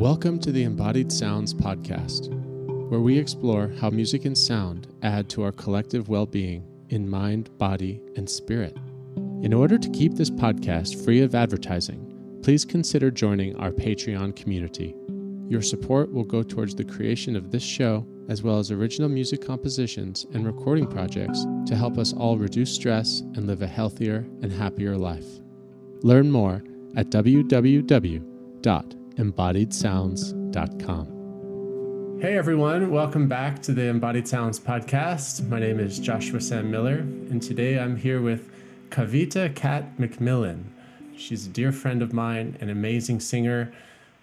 Welcome to the Embodied Sounds podcast, where we explore how music and sound add to our collective well being in mind, body, and spirit. In order to keep this podcast free of advertising, please consider joining our Patreon community. Your support will go towards the creation of this show, as well as original music compositions and recording projects to help us all reduce stress and live a healthier and happier life. Learn more at www.embodiedsounds.com. Hey everyone, welcome back to the Embodied Sounds podcast. My name is Joshua Sam Miller, and today I'm here with Kavita Kat MacMillan. She's a dear friend of mine, an amazing singer,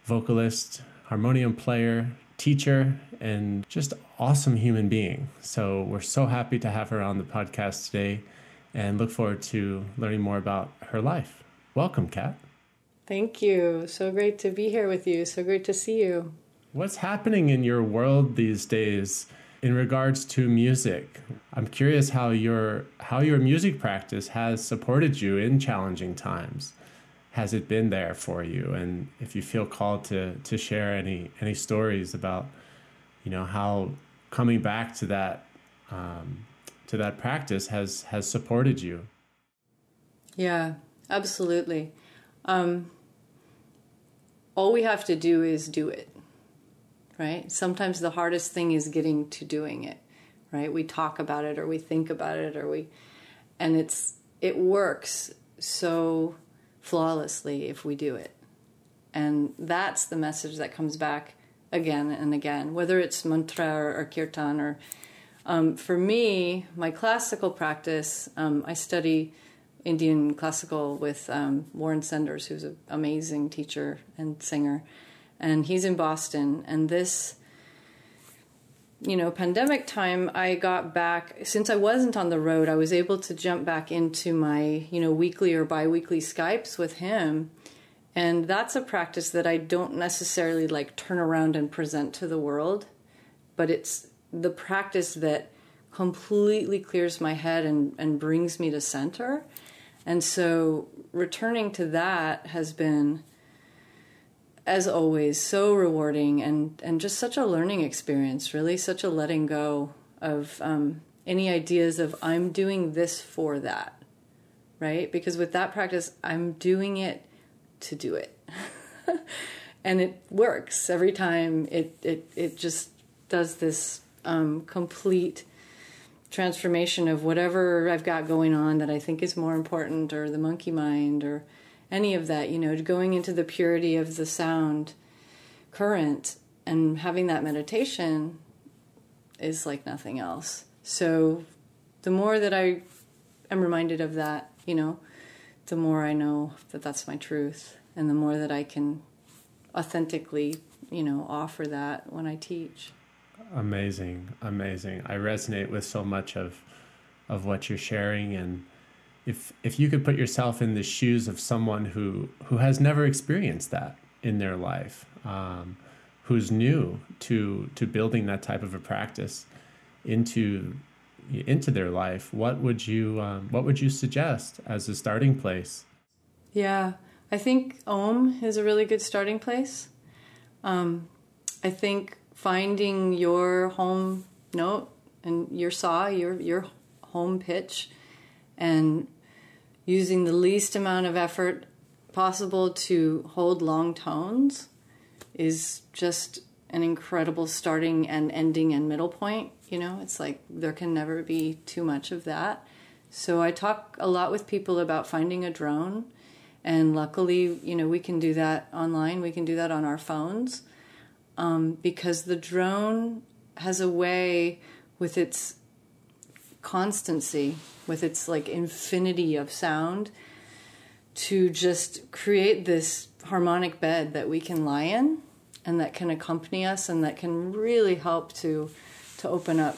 vocalist, harmonium player, teacher, and just awesome human being. So we're so happy to have her on the podcast today and look forward to learning more about her life. Welcome, Kat. Thank you. So great to be here with you. So great to see you. What's happening in your world these days in regards to music? I'm curious how your how your music practice has supported you in challenging times has it been there for you and if you feel called to to share any any stories about you know how coming back to that um, to that practice has has supported you yeah absolutely um, all we have to do is do it right sometimes the hardest thing is getting to doing it right we talk about it or we think about it or we and it's it works so flawlessly if we do it. And that's the message that comes back again and again, whether it's mantra or, or kirtan or. Um, for me, my classical practice, um, I study Indian classical with um, Warren Senders, who's an amazing teacher and singer, and he's in Boston. And this you know, pandemic time, I got back, since I wasn't on the road, I was able to jump back into my, you know, weekly or bi weekly Skypes with him. And that's a practice that I don't necessarily like turn around and present to the world, but it's the practice that completely clears my head and, and brings me to center. And so returning to that has been as always, so rewarding and, and just such a learning experience, really, such a letting go of um, any ideas of I'm doing this for that, right? Because with that practice, I'm doing it to do it. and it works every time. It, it, it just does this um, complete transformation of whatever I've got going on that I think is more important, or the monkey mind, or any of that, you know, going into the purity of the sound current and having that meditation is like nothing else. So the more that I am reminded of that, you know, the more I know that that's my truth and the more that I can authentically, you know, offer that when I teach. Amazing, amazing. I resonate with so much of of what you're sharing and if if you could put yourself in the shoes of someone who who has never experienced that in their life, um, who's new to to building that type of a practice into into their life, what would you um, what would you suggest as a starting place? Yeah, I think Om is a really good starting place. Um, I think finding your home note and your sa, your your home pitch, and using the least amount of effort possible to hold long tones is just an incredible starting and ending and middle point. You know, it's like there can never be too much of that. So I talk a lot with people about finding a drone. And luckily, you know, we can do that online. We can do that on our phones um, because the drone has a way with its constancy with its like infinity of sound to just create this harmonic bed that we can lie in and that can accompany us and that can really help to to open up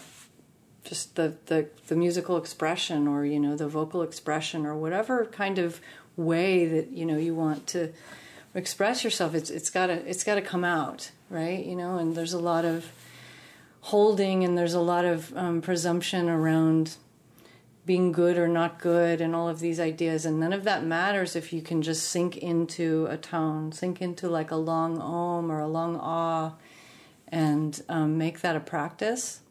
just the, the the musical expression or you know the vocal expression or whatever kind of way that you know you want to express yourself it's it's got to it's got to come out right you know and there's a lot of holding and there's a lot of um, presumption around being good or not good and all of these ideas. And none of that matters if you can just sink into a tone, sink into like a long om or a long ah, and um, make that a practice.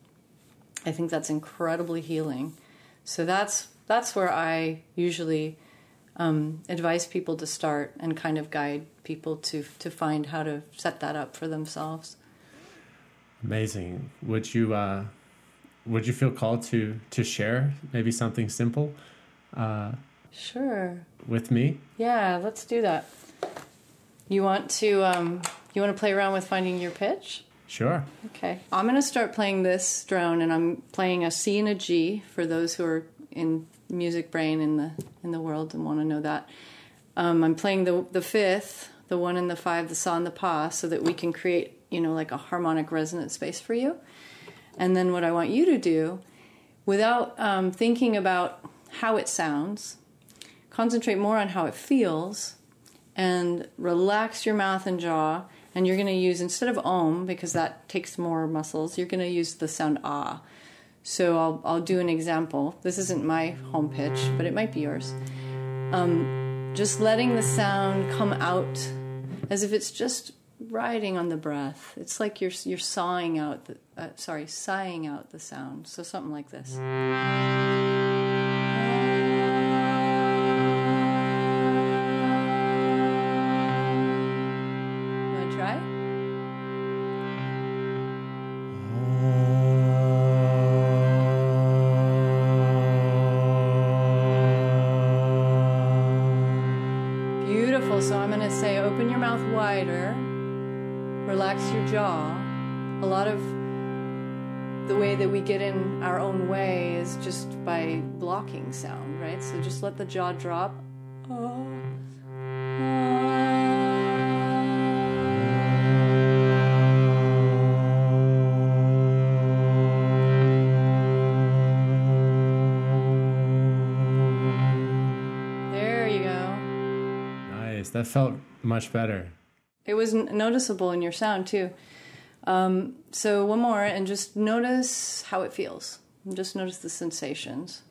I think that's incredibly healing. So that's that's where I usually um, advise people to start and kind of guide people to to find how to set that up for themselves. Amazing. Would you uh, would you feel called to to share maybe something simple? Uh, sure. With me? Yeah, let's do that. You want to um, you want to play around with finding your pitch? Sure. Okay. I'm going to start playing this drone, and I'm playing a C and a G for those who are in music brain in the in the world and want to know that. Um, I'm playing the the fifth, the one and the five, the sa and the pa, so that we can create you know like a harmonic resonant space for you. And then what I want you to do, without um, thinking about how it sounds, concentrate more on how it feels, and relax your mouth and jaw. And you're going to use instead of om because that takes more muscles. You're going to use the sound ah. So I'll, I'll do an example. This isn't my home pitch, but it might be yours. Um, just letting the sound come out as if it's just riding on the breath. It's like you're you're sawing out the uh, sorry, sighing out the sound. So something like this. Open your mouth wider, relax your jaw. A lot of the way that we get in our own way is just by blocking sound, right? So just let the jaw drop. There you go. Nice. That felt much better. It was noticeable in your sound too. Um, so one more, and just notice how it feels. Just notice the sensations.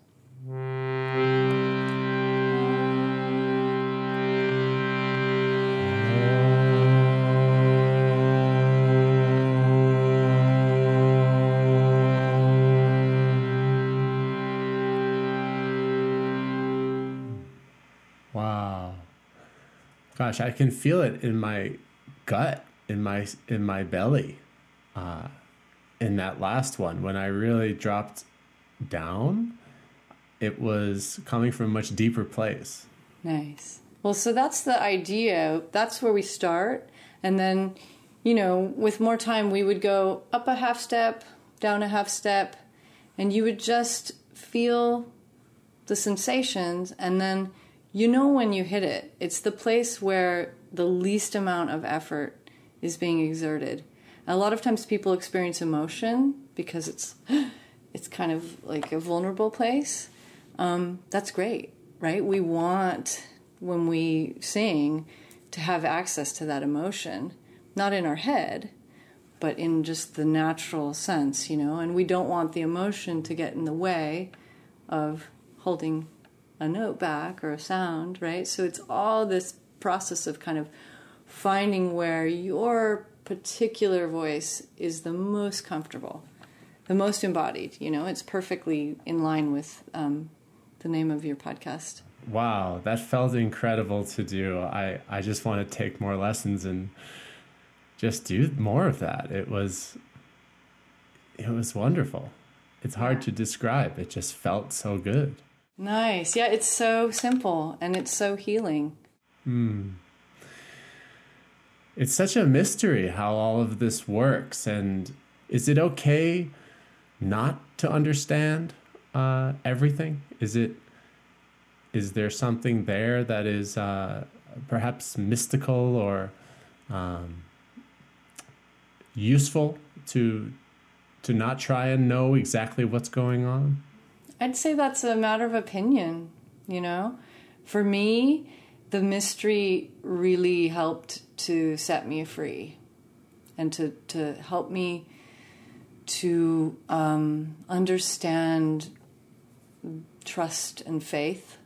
Gosh, I can feel it in my gut, in my in my belly. Uh, in that last one, when I really dropped down, it was coming from a much deeper place. Nice. Well, so that's the idea. That's where we start. And then, you know, with more time, we would go up a half step, down a half step, and you would just feel the sensations. And then you know when you hit it. It's the place where the least amount of effort is being exerted. A lot of times people experience emotion because it's it's kind of like a vulnerable place. Um, that's great, right? We want when we sing to have access to that emotion, not in our head, but in just the natural sense, you know. And we don't want the emotion to get in the way of holding a note back or a sound, right? So it's all this process of kind of finding where your particular voice is the most comfortable, the most embodied. You know, it's perfectly in line with um, the name of your podcast. Wow, that felt incredible to do. I, I just want to take more lessons and just do more of that. It was it was wonderful. It's hard to describe. It just felt so good. Nice. Yeah, it's so simple and it's so healing. It's such a mystery how all of this works. And is it okay not to understand uh, everything? Is it is there something there that is uh, perhaps mystical or um, useful to to not try and know exactly what's going on? I'd say that's a matter of opinion, you know? For me, the mystery really helped to set me free and to, to help me to um, understand trust and faith.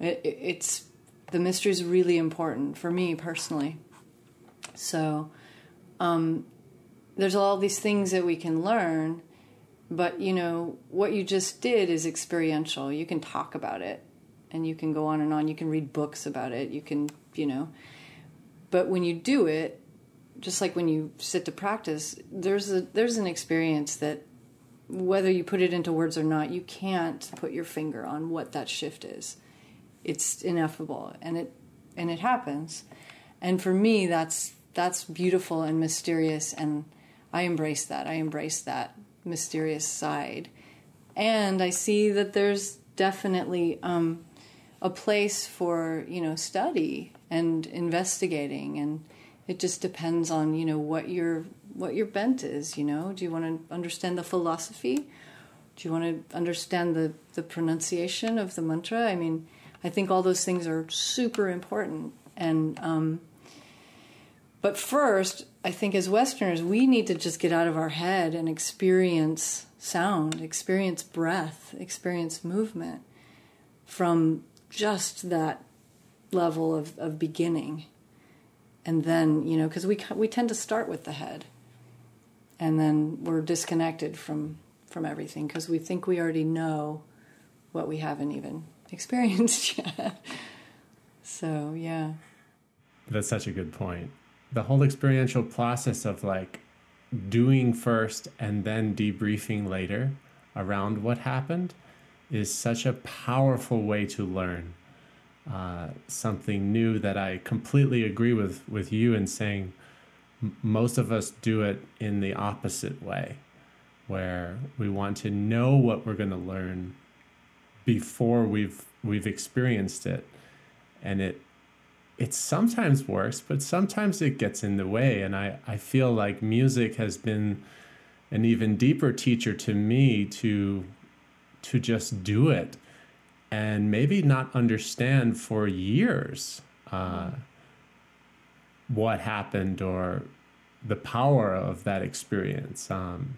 It, it, it's the mystery is really important for me personally. So, um, there's all these things that we can learn, but you know what you just did is experiential. You can talk about it, and you can go on and on. You can read books about it. You can, you know, but when you do it, just like when you sit to practice, there's a there's an experience that whether you put it into words or not, you can't put your finger on what that shift is. It's ineffable, and it and it happens. And for me, that's that's beautiful and mysterious, and I embrace that. I embrace that mysterious side, and I see that there's definitely um, a place for you know study and investigating, and it just depends on you know what your what your bent is. You know, do you want to understand the philosophy? Do you want to understand the the pronunciation of the mantra? I mean, I think all those things are super important, and um, but first, I think as Westerners, we need to just get out of our head and experience sound, experience breath, experience movement from just that level of, of beginning. And then, you know, because we, we tend to start with the head and then we're disconnected from, from everything because we think we already know what we haven't even experienced yet. so, yeah. That's such a good point the whole experiential process of like doing first and then debriefing later around what happened is such a powerful way to learn uh, something new that I completely agree with with you in saying most of us do it in the opposite way where we want to know what we're going to learn before we've we've experienced it and it it sometimes works, but sometimes it gets in the way. And I, I feel like music has been an even deeper teacher to me to to just do it and maybe not understand for years uh, what happened or the power of that experience. Um,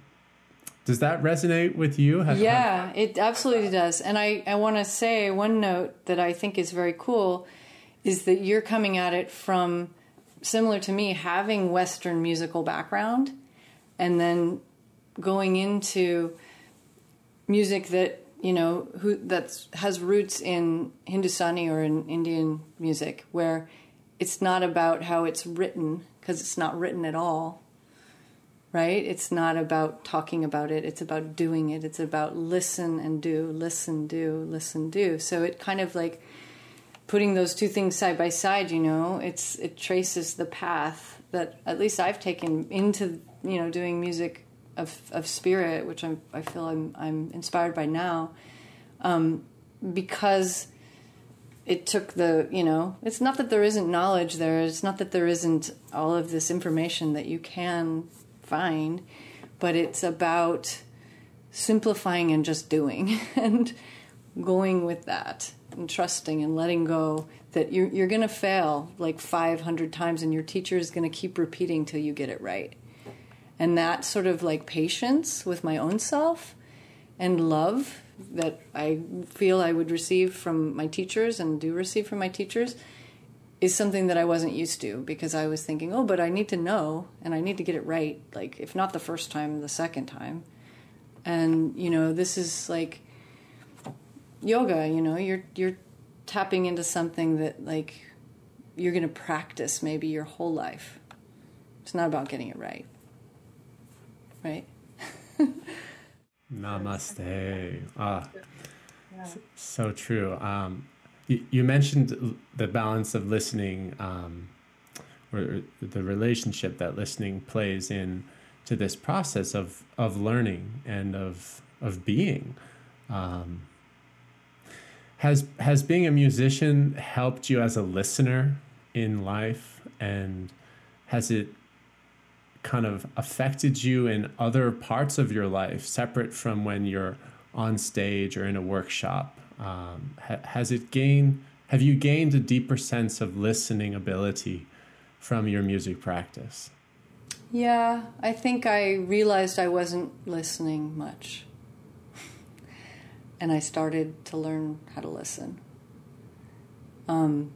does that resonate with you? Have, yeah, have... it absolutely does. And I, I want to say one note that I think is very cool is that you're coming at it from similar to me having western musical background and then going into music that you know who that has roots in hindustani or in indian music where it's not about how it's written because it's not written at all right? It's not about talking about it. It's about doing it. It's about listen and do listen do listen do. So it kind of like putting those two things side by side, you know, it's it traces the path that at least I've taken into you know doing music of of spirit, which I'm, I feel I'm I'm inspired by now, um, because it took the you know it's not that there isn't knowledge there it's not that there isn't all of this information that you can find but it's about simplifying and just doing and going with that and trusting and letting go that you're, you're going to fail like 500 times and your teacher is going to keep repeating till you get it right. And that sort of like patience with my own self and love that I feel I would receive from my teachers and do receive from my teachers is something that I wasn't used to because I was thinking, oh, but I need to know and I need to get it right, like if not the first time, the second time. And you know, this is like yoga you know you're you're tapping into something that like you're going to practice maybe your whole life. It's not about getting it right. Right? Namaste. Ah yeah. so true. Um, you, you, mentioned the balance of listening um, or the relationship that listening plays in to this process of of learning and of of being. Um, has has being a musician helped you as a listener in life? And has it kind of affected you in other parts of your life separate from when you're on stage or in a workshop? Um, ha- has it gained have you gained a deeper sense of listening ability from your music practice? Yeah i think i realized i wasn't listening much and I started to learn how to listen. Um,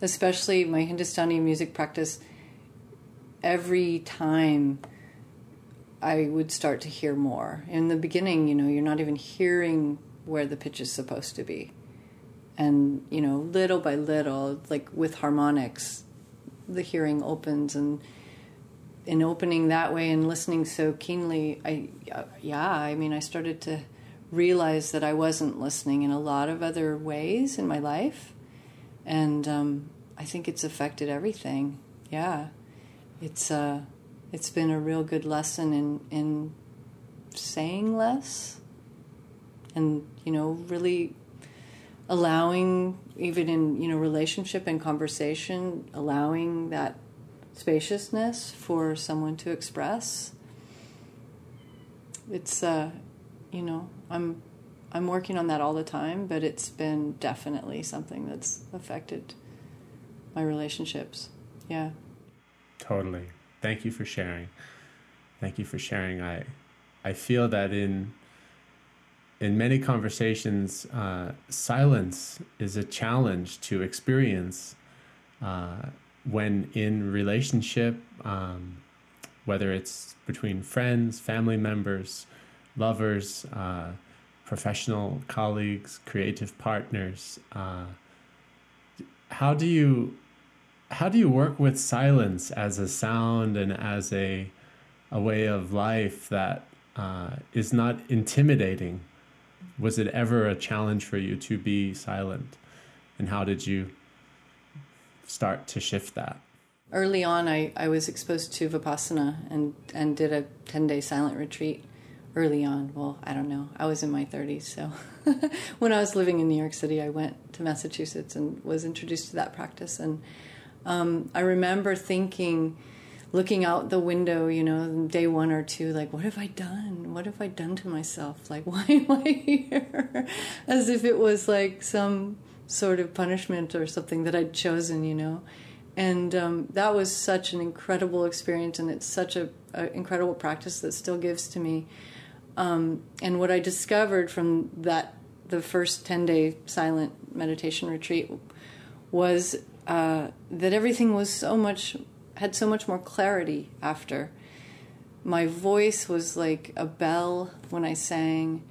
especially my Hindustani music practice, every time I would start to hear more. In the beginning, you know, you're not even hearing where the pitch is supposed to be. And, you know, little by little, like with harmonics, the hearing opens and in opening that way and listening so keenly, I, yeah, I mean, I started to realize that I wasn't listening in a lot of other ways in my life. And um, I think it's affected everything. Yeah. It's, uh, it's been a real good lesson in in saying less and you know really allowing even in you know relationship and conversation allowing that spaciousness for someone to express it's uh you know i'm i'm working on that all the time but it's been definitely something that's affected my relationships yeah totally thank you for sharing. Thank you for sharing. I I feel that in in many conversations, uh, silence is a challenge to experience uh, when in relationship, um, whether it's between friends, family members, lovers, uh, professional colleagues, creative partners. Uh, how do you how do you work with silence as a sound and as a a way of life that uh, is not intimidating? Was it ever a challenge for you to be silent, and how did you start to shift that? Early on, I, I was exposed to Vipassana and, and did a 10 day silent retreat early on. Well, I don't know. I was in my 30s, so when I was living in New York City, I went to Massachusetts and was introduced to that practice. And um, I remember thinking, looking out the window, you know, day one or two, like, what have I done? What have I done to myself? Like, why am I here? As if it was like some sort of punishment or something that I'd chosen, you know. And um, that was such an incredible experience, and it's such a, a incredible practice that still gives to me. Um, and what I discovered from that, the first 10 day silent meditation retreat, was uh, that everything was so much had so much more clarity after. My voice was like a bell when I sang.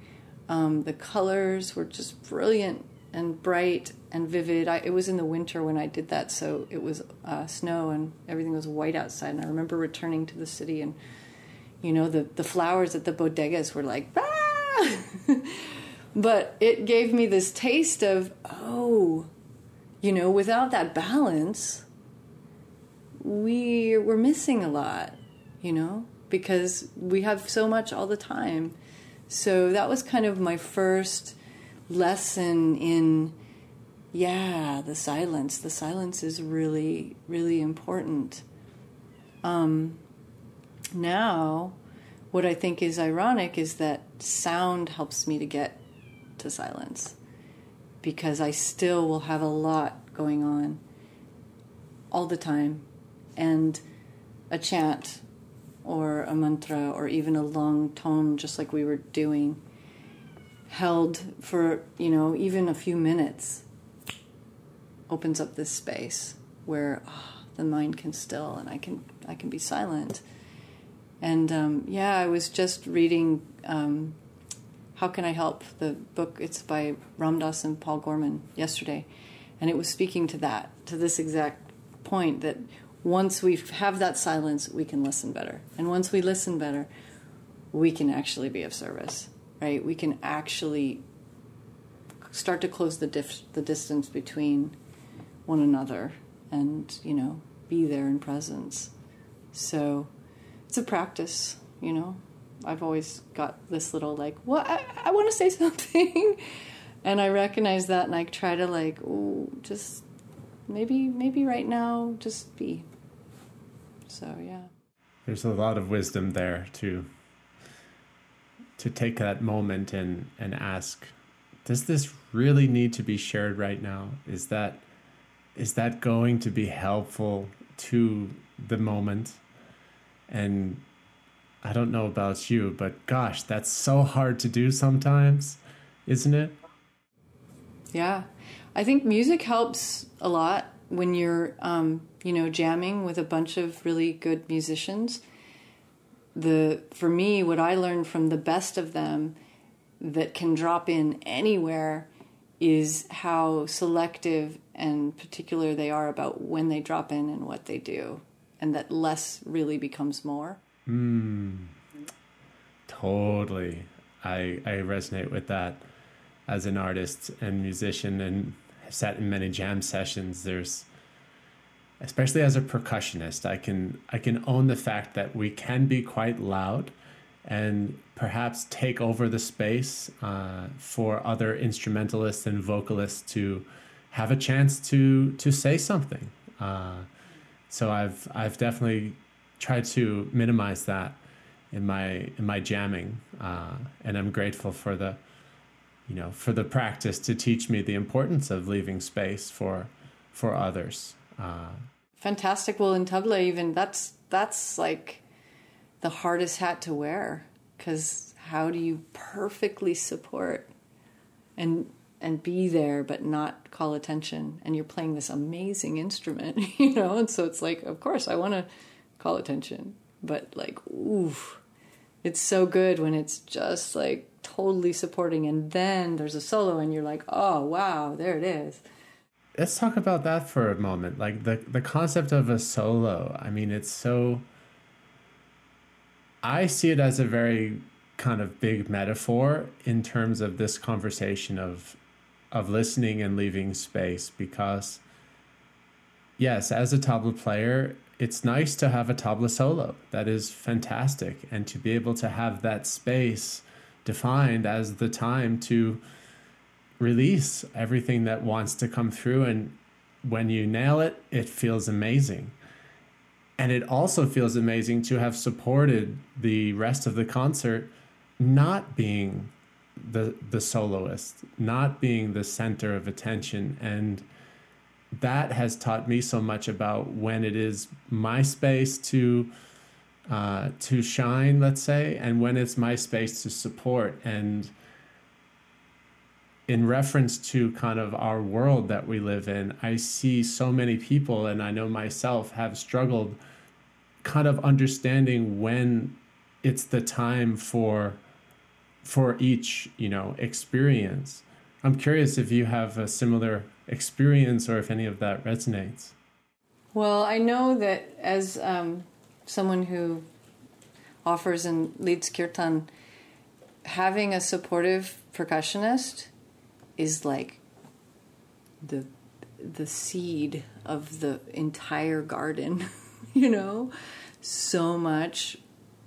Um, the colors were just brilliant and bright and vivid. I, it was in the winter when I did that, so it was uh, snow and everything was white outside. And I remember returning to the city, and you know the the flowers at the bodegas were like, ah! but it gave me this taste of oh, you know, without that balance, we we're missing a lot, you know, because we have so much all the time. So that was kind of my first lesson in yeah, the silence. The silence is really really important. Um now what I think is ironic is that sound helps me to get to silence because I still will have a lot going on all the time. And a chant or a mantra or even a long tone, just like we were doing, held for, you know, even a few minutes, opens up this space where oh, the mind can still and I can I can be silent. And um, yeah, I was just reading um, how Can I Help? The book, it's by Ram Dass and Paul Gorman yesterday. And it was speaking to that, to this exact point that once we have that silence, we can listen better. And once we listen better, we can actually be of service, right? We can actually start to close the, dif- the distance between one another and, you know, be there in presence. So it's a practice, you know. I've always got this little like, well, I, I want to say something, and I recognize that, and I try to like, oh, just maybe, maybe right now, just be. So yeah. There's a lot of wisdom there to to take that moment and and ask, does this really need to be shared right now? Is that is that going to be helpful to the moment? And I don't know about you, but gosh, that's so hard to do sometimes. isn't it? Yeah. I think music helps a lot when you're, um, you know, jamming with a bunch of really good musicians. The for me, what I learned from the best of them that can drop in anywhere is how selective and particular they are about when they drop in and what they do, and that less really becomes more. Mm, totally. I, I resonate with that as an artist and musician and have sat in many jam sessions. There's especially as a percussionist, I can I can own the fact that we can be quite loud and perhaps take over the space uh, for other instrumentalists and vocalists to have a chance to to say something. Uh, so I've I've definitely tried to minimize that in my in my jamming, uh, and I'm grateful for the you know for the practice to teach me the importance of leaving space for for others. Uh, Fantastic. Well, in tabla, even that's that's like the hardest hat to wear because how do you perfectly support and and be there but not call attention. And you're playing this amazing instrument you know? And so it's like of course i want to call attention. But like oof. It's so good when it's just like totally supporting and then there's a solo and you're like oh wow there it is. Let's talk about that for a moment. Like the the concept of a solo i mean it's so I see it as a very kind of big metaphor in terms of this conversation of of listening and leaving space because yes, as a tabla player, it's nice to have a tabla solo. That is fantastic. And to be able to have that space defined as the time to release everything that wants to come through. And when you nail it, it feels amazing. And it also feels amazing to have supported the rest of the concert not being the the soloist not being the center of attention. And that has taught me so much about when it is my space to uh, to shine let's say and when it's my space to support. And in reference to kind of our world that we live in i see so many people and i know myself have struggled kind of understanding when it's the time for for each you know experience. I'm curious if you have a similar experience or if any of that resonates. Well i know that as um, someone who offers and leads kirtan having a supportive percussionist is like the the seed of the entire garden you know? So much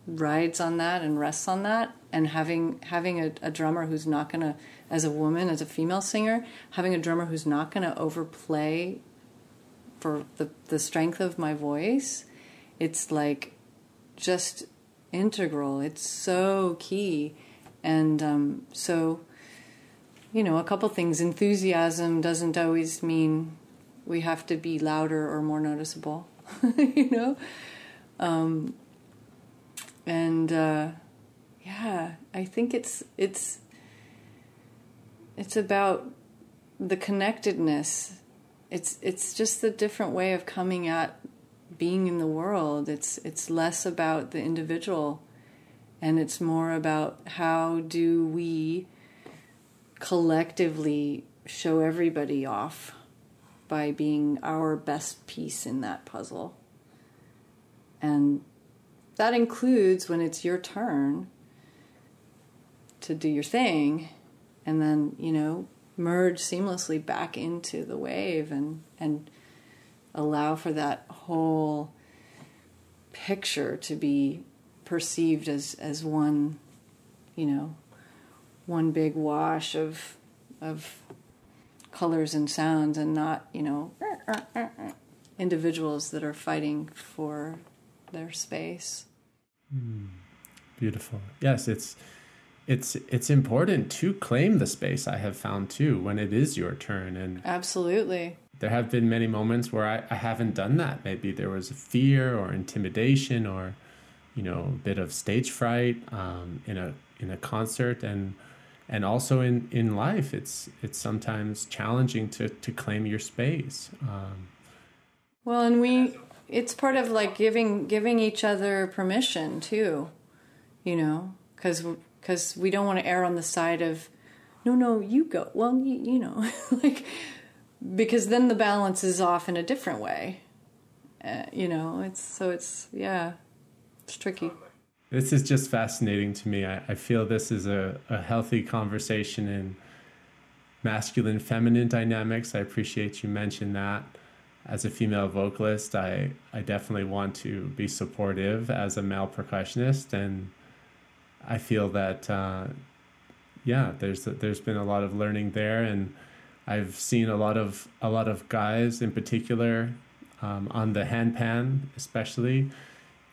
rides on that and rests on that and having having a, a drummer who's not going to as a woman as a female singer having a drummer who's not going to overplay for the the strength of my voice it's like just integral. It's so key. And um, so you know a couple things. Enthusiasm doesn't always mean we have to be louder or more noticeable you know? Um, and uh, yeah, I think it's it's it's about the connectedness. It's it's just a different way of coming at being in the world. It's it's less about the individual and it's more about how do we collectively show everybody off by being our best piece in that puzzle. And that includes when it's your turn to do your thing and then, you know, merge seamlessly back into the wave and and allow for that whole picture to be perceived as as one, you know, one big wash of of colors and sounds and not, you know, individuals that are fighting for their space. Mm, beautiful. Yes, it's it's it's important to claim the space I have found too when it is your turn and Absolutely. There have been many moments where I, I haven't done that. Maybe there was fear or intimidation or you know, a bit of stage fright um, in a in a concert and and also in in life it's it's sometimes challenging to to claim your space um, well and we it's part of like giving giving each other permission too you know because because we don't want to err on the side of no no you go well you, you know like because then the balance is off in a different way uh, you know it's so it's yeah it's tricky this is just fascinating to me. I, I feel this is a, a healthy conversation in masculine feminine dynamics. I appreciate you mentioned that. As a female vocalist, I, I definitely want to be supportive as a male percussionist. And I feel that, uh, yeah, there's, there's been a lot of learning there. And I've seen a lot of, a lot of guys in particular um, on the handpan, especially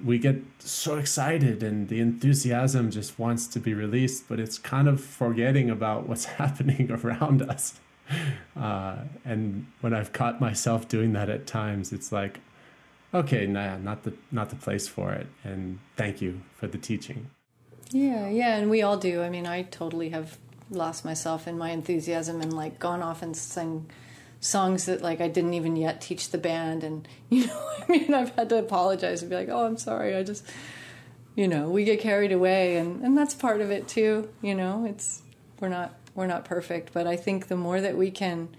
we get so excited and the enthusiasm just wants to be released, but it's kind of forgetting about what's happening around us. Uh, and when I've caught myself doing that at times, it's like, okay, nah, not the not the place for it. And thank you for the teaching. Yeah, yeah, and we all do. I mean, I totally have lost myself in my enthusiasm and like gone off and sang songs that like I didn't even yet teach the band and you know I mean I've had to apologize and be like oh I'm sorry I just you know we get carried away and and that's part of it too you know it's we're not we're not perfect but I think the more that we can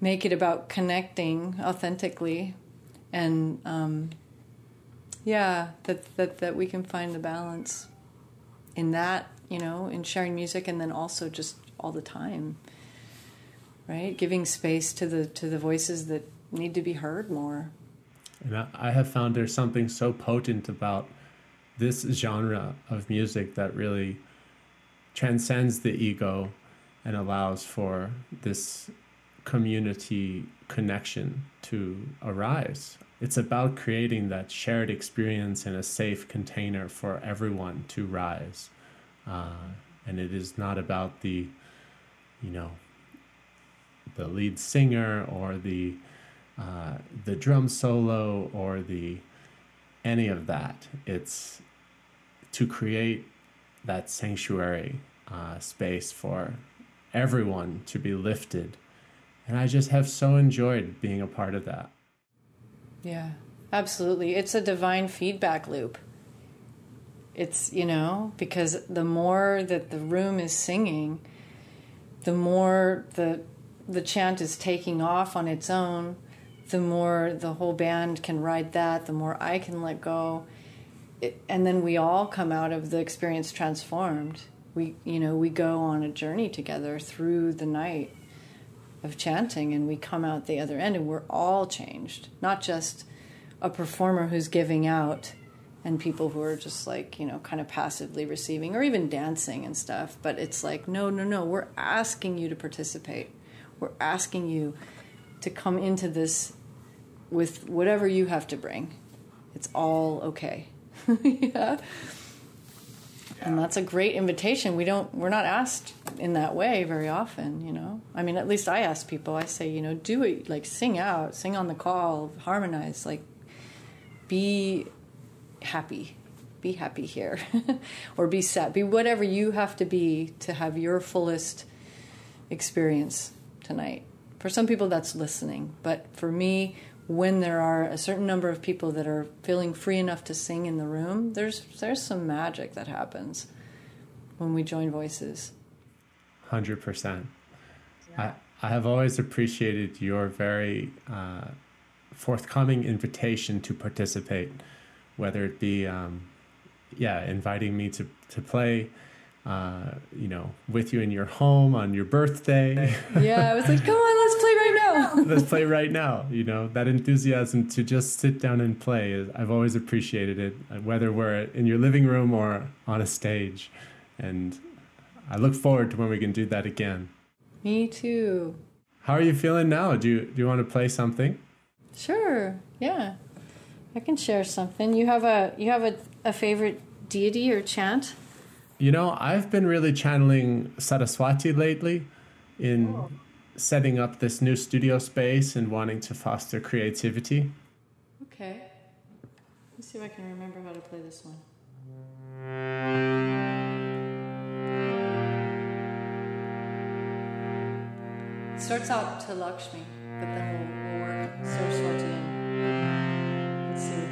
make it about connecting authentically and um, yeah that that that we can find the balance in that you know in sharing music and then also just all the time right? Giving space to the to the voices that need to be heard more. And I have found there's something so potent about this genre of music that really transcends the ego and allows for this community connection to arise. It's about creating that shared experience in a safe container for everyone to rise. Uh, and it is not about the, you know, the lead singer or the uh, the drum solo or the any of that. It's to create that sanctuary uh, space for everyone to be lifted. And I just have so enjoyed being a part of that. Yeah, absolutely. It's a divine feedback loop. It's, you know, because the more that the room is singing, the more the the chant is taking off on its own, the more the whole band can ride that, the more I can let go. It, and then we all come out of the experience transformed. We, you know, we go on a journey together through the night of chanting, and we come out the other end, and we're all changed. Not just a performer who's giving out, and people who are just like you know kind of passively receiving, or even dancing and stuff. But it's like, no, no, no. We're asking you to participate we're asking you to come into this with whatever you have to bring. It's all okay. yeah. And that's a great invitation. We don't we're not asked in that way very often, you know. I mean, at least I ask people. I say, you know, do it like sing out, sing on the call, harmonize, like be happy. Be happy here. or be sad. Be whatever you have to be to have your fullest experience tonight. For some people, that's listening. But for me, when there are a certain number of people that are feeling free enough to sing in the room, there's there's some magic that happens when we join voices. Hundred percent. I I have always appreciated your very uh, forthcoming invitation to participate, whether it be um, yeah inviting me to to play uh, you know, with you in your home on your birthday. Yeah, I was like, come on, let's play right now. let's play right now. You know, that enthusiasm to just sit down and play. I've always appreciated it, uh, whether we're in your living room or on a stage. And I look forward to when we can do that again. Me too. How are you feeling now? Do you, do you want to play something? Sure. Yeah. I can share something. You have a you have a, a favorite deity or chant? You know, I've been really channeling Saraswati lately in oh setting up this new studio space and wanting to foster creativity. Okay. Let me see if I can remember how to play this one. It starts out to Lakshmi, but then we'll, we'll work in. Let's see.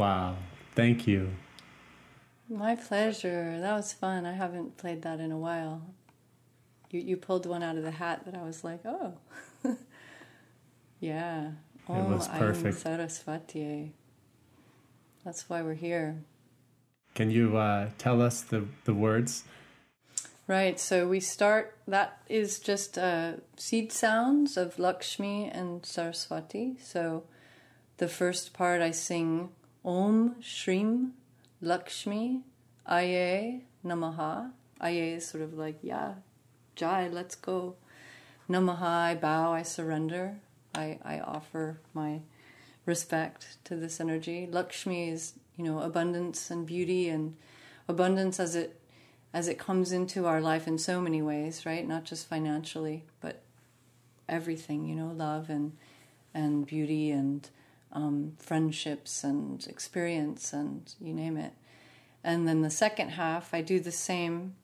Wow. Thank you. My pleasure. That was fun. I haven't played that in a while. You you pulled one out of the hat that I was like, oh, yeah. It was Om Aim perfect. Saraswati. That's why we're here. Can you uh, tell us the, the words? Right. So we start. That is just uh, seed sounds of Lakshmi and Saraswati. So the first part I sing Om Shrim Lakshmi Aye Namaha. Aye is sort of like yeah, Jai, let's go. Namaha, I bow, I surrender. I, I offer my respect to this energy. Lakshmi is, you know, abundance and beauty and abundance as it as it comes into our life in so many ways, right? Not just financially, but everything, you know, love and and beauty and um, friendships and experience and you name it. And then the second half, I do the same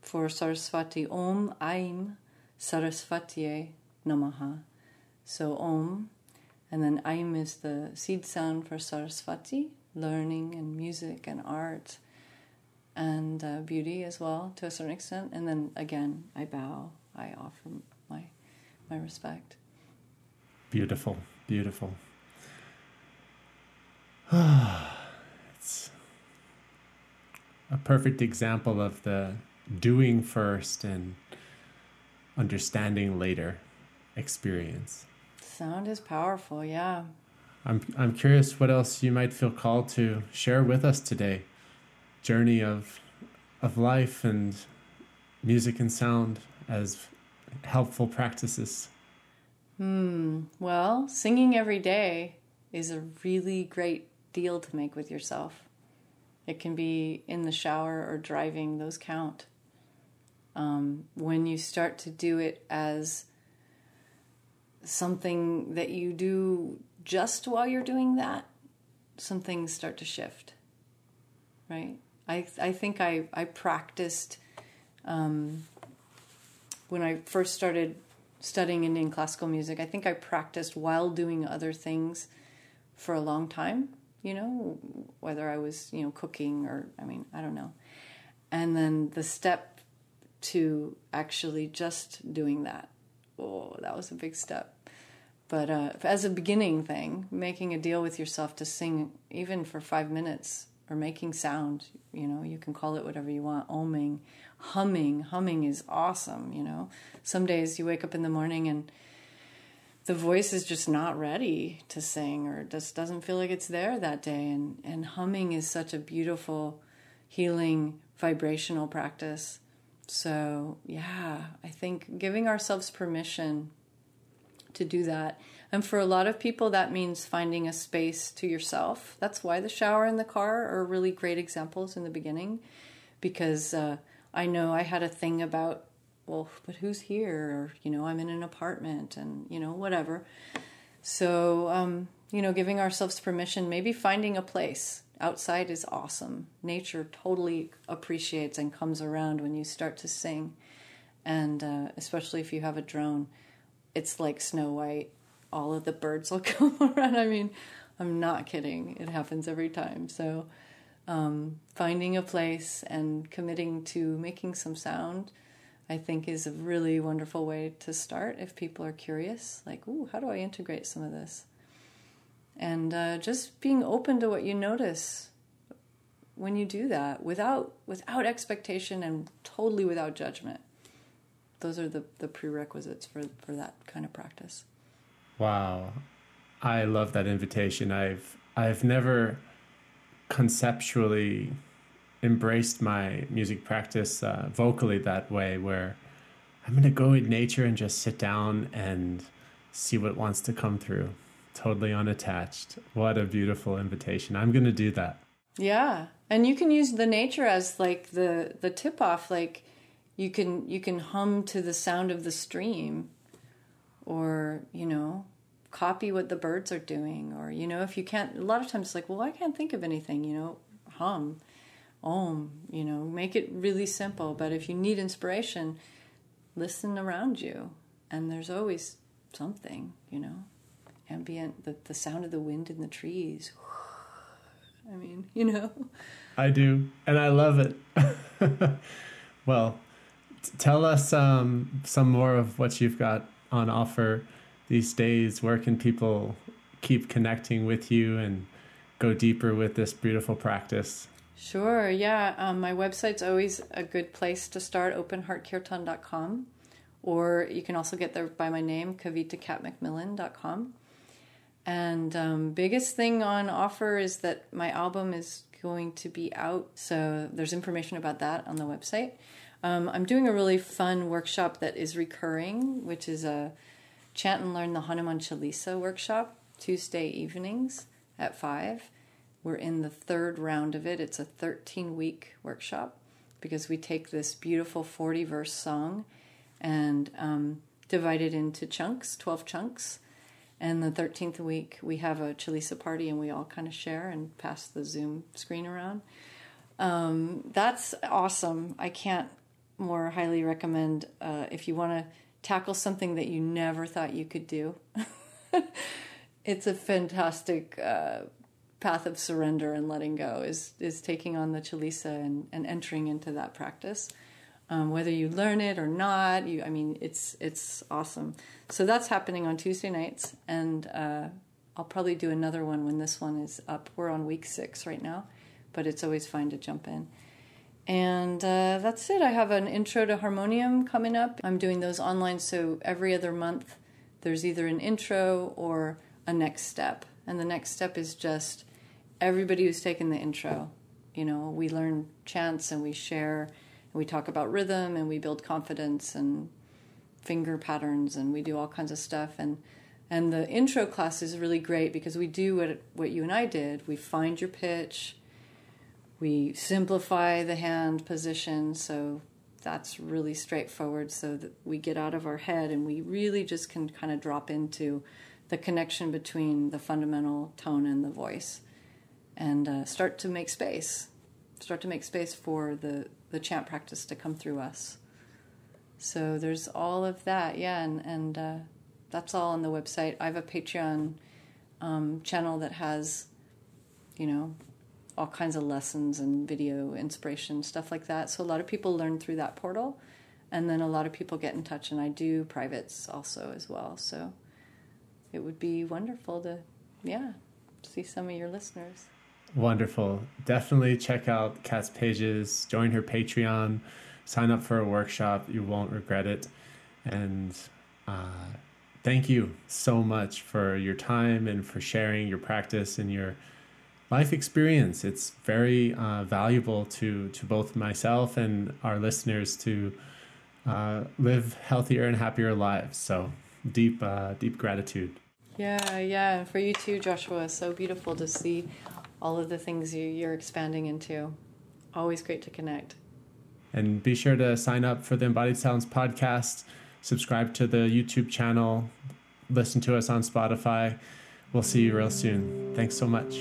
for Saraswati. Om Aim Saraswatiye Namaha. So Om, and then Aim is the seed sound for Saraswati, learning and music and art and uh, beauty as well to a certain extent. And then again, I bow, I offer my my respect. Beautiful, beautiful. it's a perfect example of the doing first and understanding later experience. Sound is powerful, yeah. I'm I'm curious what else you might feel called to share with us today. Journey of of life and music and sound as helpful practices. Hmm. Well, singing every day is a really great deal to make with yourself. It can be in the shower or driving, those count. Um, when you start to do it as something that you do just while you're doing that, some things start to shift. Right? I, I think I, I practiced um, when I first started studying Indian classical music. I think I practiced while doing other things for a long time, you know, whether I was, you know, cooking or, I mean, I don't know. And then the step to actually just doing that, oh, that was a big step. But uh, as a beginning thing, making a deal with yourself to sing even for five minutes or making sound, you know, you can call it whatever you want, oming, humming. Humming is awesome, you know. Some days you wake up in the morning and the voice is just not ready to sing or just doesn't feel like it's there that day. And and humming is such a beautiful healing vibrational practice. So yeah i think giving ourselves permission to do that. And for a lot of people that means finding a space to yourself. That's why the shower and the car are really great examples in the beginning because uh, i know i had a thing about well, but who's here? Or, you know, I'm in an apartment and, you know, whatever. So, um, you know, giving ourselves permission, maybe finding a place outside is awesome. Nature totally appreciates and comes around when you start to sing. And uh, especially if you have a drone, it's like Snow White. All of the birds will come around. I mean, I'm not kidding. It happens every time. So, um, finding a place and committing to making some sound I think is a really wonderful way to start if people are curious. Like, ooh, how do I integrate some of this? And uh, just being open to what you notice when you do that, without without expectation and totally without judgment. Those are the, the prerequisites for, for that kind of practice. Wow. I love that invitation. I've I've never conceptually embraced my music practice uh, vocally that way, where I'm going to go in nature and just sit down and see what wants to come through, totally unattached. What a beautiful invitation. I'm going to do that. Yeah. And you can use the nature as like the the tip off like you can you can hum to the sound of the stream or, you know, copy what the birds are doing or you know, if you can't a lot of times it's like, well, I can't think of anything, you know, hum om, you know, make it really simple. But if you need inspiration, listen around you. And there's always something, you know, ambient, the, the sound of the wind in the trees. I mean, you know. I do, and I love it. well, t- tell us um, some more of what you've got on offer these days. Where can people keep connecting with you and go deeper with this beautiful practice? Sure, yeah. Um, my website's always a good place to start, openheartkirtan.com. Or you can also get there by my name, kavitakatmacmillan.com. And um, biggest thing on offer is that my album is going to be out. So there's information about that on the website. Um, I'm doing a really fun workshop that is recurring, which is a chant and learn the Hanuman Chalisa workshop, Tuesday evenings at 5 we're in the third round of it. It's a 13 week workshop because we take this beautiful 40 verse song and um, divide it into chunks, 12 chunks. And the 13th week, we have a Chalisa party and we all kind of share and pass the Zoom screen around. Um, that's awesome. I can't more highly recommend uh, if you want to tackle something that you never thought you could do. it's a fantastic uh, path of surrender and letting go is is taking on the chalisa and, and entering into that practice. Um, whether you learn it or not, you I mean it's it's awesome. So that's happening on Tuesday nights, and uh, I'll probably do another one when this one is up. We're on week six right now, but it's always fine to jump in. And uh, that's it. I have an intro to harmonium coming up. I'm doing those online, so every other month there's either an intro or a next step. And the next step is just everybody who's taken the intro. You know, we learn chants and we share and we talk about rhythm and we build confidence and finger patterns and we do all kinds of stuff and and the intro class is really great because we do what what you and I did. We find your pitch. We simplify the hand position so that's really straightforward so that we get out of our head and we really just can kind of drop into the connection between the fundamental tone and the voice and uh, start to make space. Start to make space for the the chant practice to come through us. So there's all of that yeah and and uh, that's all on the website. I have a patreon um, channel that has you know all kinds of lessons and video inspiration stuff like that. So a lot of people learn through that portal and then a lot of people get in touch and i do privates also as well. So it would be wonderful to yeah see some of your listeners Wonderful. Definitely check out Kat's pages, join her Patreon, sign up for a workshop. You won't regret it. And uh, thank you so much for your time and for sharing your practice and your life experience. It's very uh, valuable to, to both myself and our listeners to uh, live healthier and happier lives. So deep, uh, deep gratitude. Yeah, yeah. For you too, Joshua. So beautiful to see all of the things you, you're expanding into. Always great to connect. And be sure to sign up for the Embodied Sounds podcast, subscribe to the YouTube channel, listen to us on Spotify. We'll see you real soon. Thanks so much.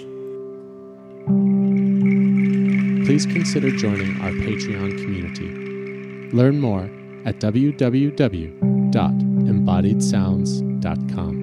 Please consider joining our Patreon community. Learn more at www.embodiedsounds.com.